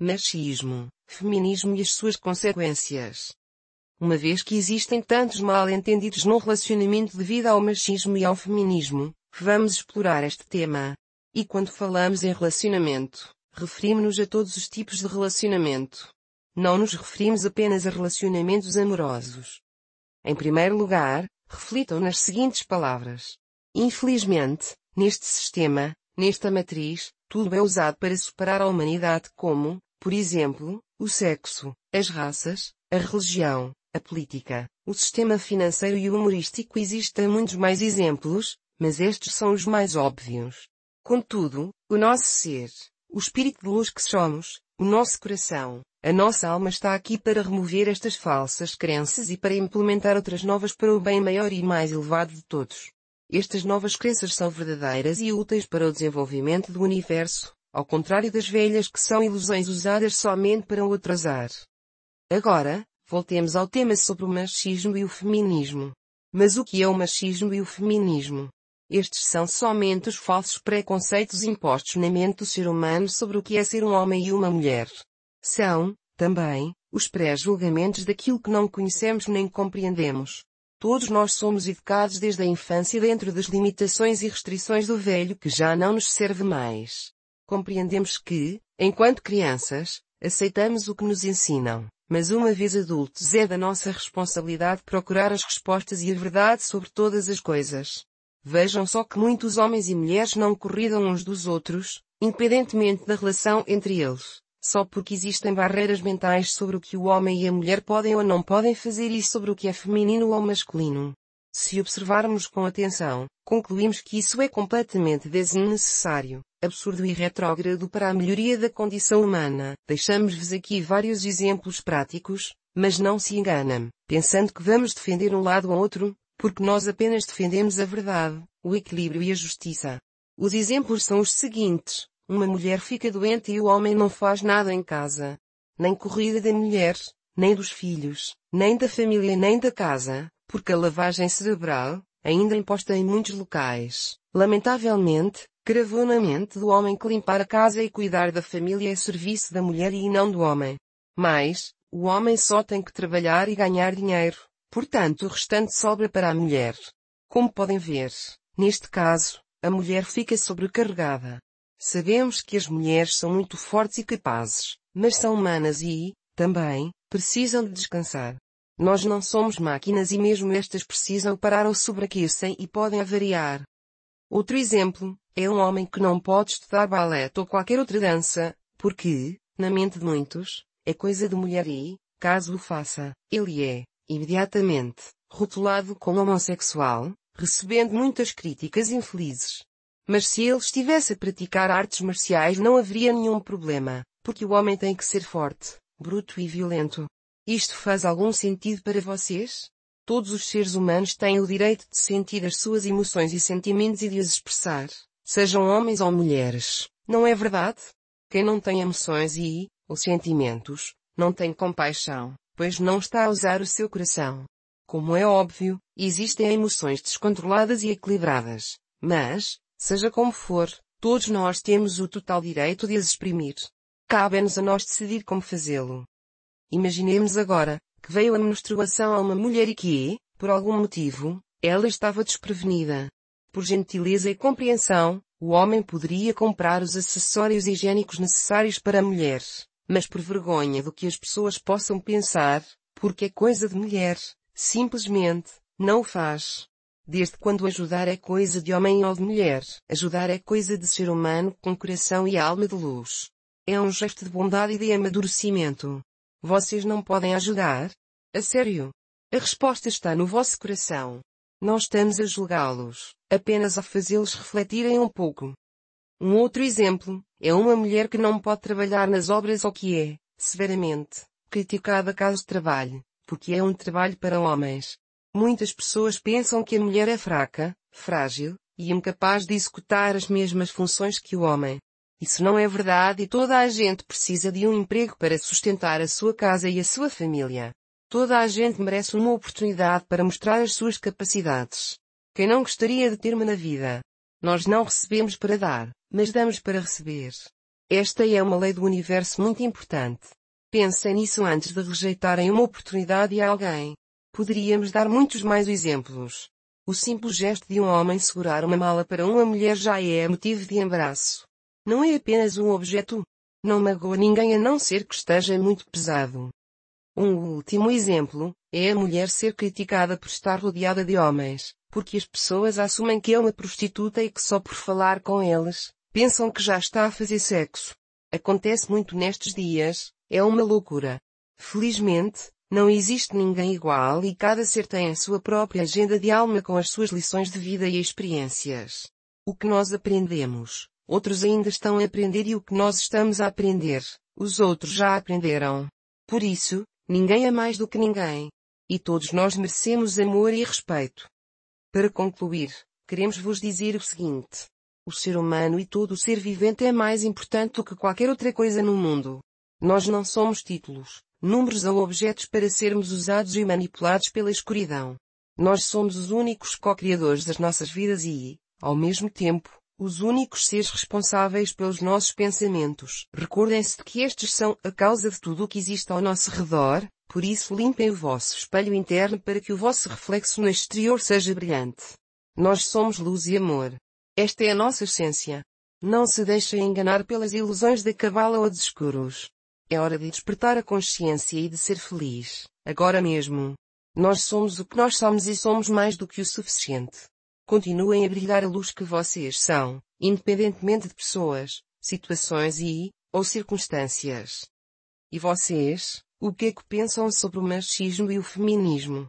Machismo, feminismo e as suas consequências. Uma vez que existem tantos mal-entendidos no relacionamento devido ao machismo e ao feminismo, vamos explorar este tema. E quando falamos em relacionamento, referimos-nos a todos os tipos de relacionamento. Não nos referimos apenas a relacionamentos amorosos. Em primeiro lugar, reflitam nas seguintes palavras. Infelizmente, neste sistema, nesta matriz, tudo é usado para separar a humanidade como, por exemplo, o sexo, as raças, a religião, a política, o sistema financeiro e humorístico. Existem muitos mais exemplos, mas estes são os mais óbvios. Contudo, o nosso ser, o espírito de luz que somos, o nosso coração, a nossa alma está aqui para remover estas falsas crenças e para implementar outras novas para o bem maior e mais elevado de todos. Estas novas crenças são verdadeiras e úteis para o desenvolvimento do universo, ao contrário das velhas que são ilusões usadas somente para o atrasar. Agora, voltemos ao tema sobre o machismo e o feminismo. Mas o que é o machismo e o feminismo? Estes são somente os falsos preconceitos impostos na mente do ser humano sobre o que é ser um homem e uma mulher. São, também, os pré-julgamentos daquilo que não conhecemos nem compreendemos. Todos nós somos educados desde a infância dentro das limitações e restrições do velho que já não nos serve mais. Compreendemos que, enquanto crianças, aceitamos o que nos ensinam, mas uma vez adultos é da nossa responsabilidade procurar as respostas e a verdade sobre todas as coisas. Vejam só que muitos homens e mulheres não corridam uns dos outros, independentemente da relação entre eles, só porque existem barreiras mentais sobre o que o homem e a mulher podem ou não podem fazer e sobre o que é feminino ou masculino. Se observarmos com atenção, concluímos que isso é completamente desnecessário, absurdo e retrógrado para a melhoria da condição humana. Deixamos-vos aqui vários exemplos práticos, mas não se enganem, pensando que vamos defender um lado ou outro, porque nós apenas defendemos a verdade, o equilíbrio e a justiça. Os exemplos são os seguintes. Uma mulher fica doente e o homem não faz nada em casa. Nem corrida da mulher, nem dos filhos, nem da família nem da casa, porque a lavagem cerebral, ainda imposta em muitos locais, lamentavelmente, gravou na mente do homem que limpar a casa e cuidar da família é serviço da mulher e não do homem. Mas, o homem só tem que trabalhar e ganhar dinheiro, Portanto o restante sobra para a mulher. Como podem ver, neste caso, a mulher fica sobrecarregada. Sabemos que as mulheres são muito fortes e capazes, mas são humanas e, também, precisam de descansar. Nós não somos máquinas e mesmo estas precisam parar ou sobreaquecem e podem avariar. Outro exemplo, é um homem que não pode estudar balé ou qualquer outra dança, porque, na mente de muitos, é coisa de mulher e, caso o faça, ele é, imediatamente, rotulado como homossexual, recebendo muitas críticas infelizes. Mas se ele estivesse a praticar artes marciais não haveria nenhum problema, porque o homem tem que ser forte, bruto e violento. Isto faz algum sentido para vocês? Todos os seres humanos têm o direito de sentir as suas emoções e sentimentos e de as expressar, sejam homens ou mulheres, não é verdade? Quem não tem emoções e, ou sentimentos, não tem compaixão, pois não está a usar o seu coração. Como é óbvio, existem emoções descontroladas e equilibradas, mas, seja como for, todos nós temos o total direito de as exprimir. Cabe-nos a nós decidir como fazê-lo. Imaginemos agora, que veio a menstruação a uma mulher e que, por algum motivo, ela estava desprevenida. Por gentileza e compreensão, o homem poderia comprar os acessórios higiênicos necessários para a mulher. Mas por vergonha do que as pessoas possam pensar, porque é coisa de mulher, simplesmente, não o faz. Desde quando ajudar é coisa de homem ou de mulher, ajudar é coisa de ser humano com coração e alma de luz. É um gesto de bondade e de amadurecimento. Vocês não podem ajudar? A sério? A resposta está no vosso coração. Não estamos a julgá-los, apenas a fazê-los refletirem um pouco. Um outro exemplo, é uma mulher que não pode trabalhar nas obras ou que é, severamente, criticada caso trabalhe, porque é um trabalho para homens. Muitas pessoas pensam que a mulher é fraca, frágil, e incapaz de executar as mesmas funções que o homem. Isso não é verdade e toda a gente precisa de um emprego para sustentar a sua casa e a sua família. Toda a gente merece uma oportunidade para mostrar as suas capacidades. Quem não gostaria de ter uma na vida? Nós não recebemos para dar, mas damos para receber. Esta é uma lei do universo muito importante. Pensem nisso antes de rejeitarem uma oportunidade a alguém. Poderíamos dar muitos mais exemplos. O simples gesto de um homem segurar uma mala para uma mulher já é motivo de embaraço. Não é apenas um objeto. Não magoa ninguém a não ser que esteja muito pesado. Um último exemplo, é a mulher ser criticada por estar rodeada de homens, porque as pessoas assumem que é uma prostituta e que só por falar com eles, pensam que já está a fazer sexo. Acontece muito nestes dias, é uma loucura. Felizmente, não existe ninguém igual e cada ser tem a sua própria agenda de alma com as suas lições de vida e experiências. O que nós aprendemos, outros ainda estão a aprender e o que nós estamos a aprender, os outros já aprenderam. Por isso, ninguém é mais do que ninguém. E todos nós merecemos amor e respeito. Para concluir, queremos vos dizer o seguinte. O ser humano e todo o ser vivente é mais importante do que qualquer outra coisa no mundo. Nós não somos títulos, números ou objetos para sermos usados e manipulados pela escuridão. Nós somos os únicos co-criadores das nossas vidas e, ao mesmo tempo, os únicos seres responsáveis pelos nossos pensamentos. Recordem-se de que estes são a causa de tudo o que existe ao nosso redor, por isso limpem o vosso espelho interno para que o vosso reflexo no exterior seja brilhante. Nós somos luz e amor. Esta é a nossa essência. Não se deixem enganar pelas ilusões da cabala ou de escuros. É hora de despertar a consciência e de ser feliz, agora mesmo. Nós somos o que nós somos e somos mais do que o suficiente. Continuem a brilhar a luz que vocês são, independentemente de pessoas, situações e, ou circunstâncias. E vocês, o que é que pensam sobre o machismo e o feminismo?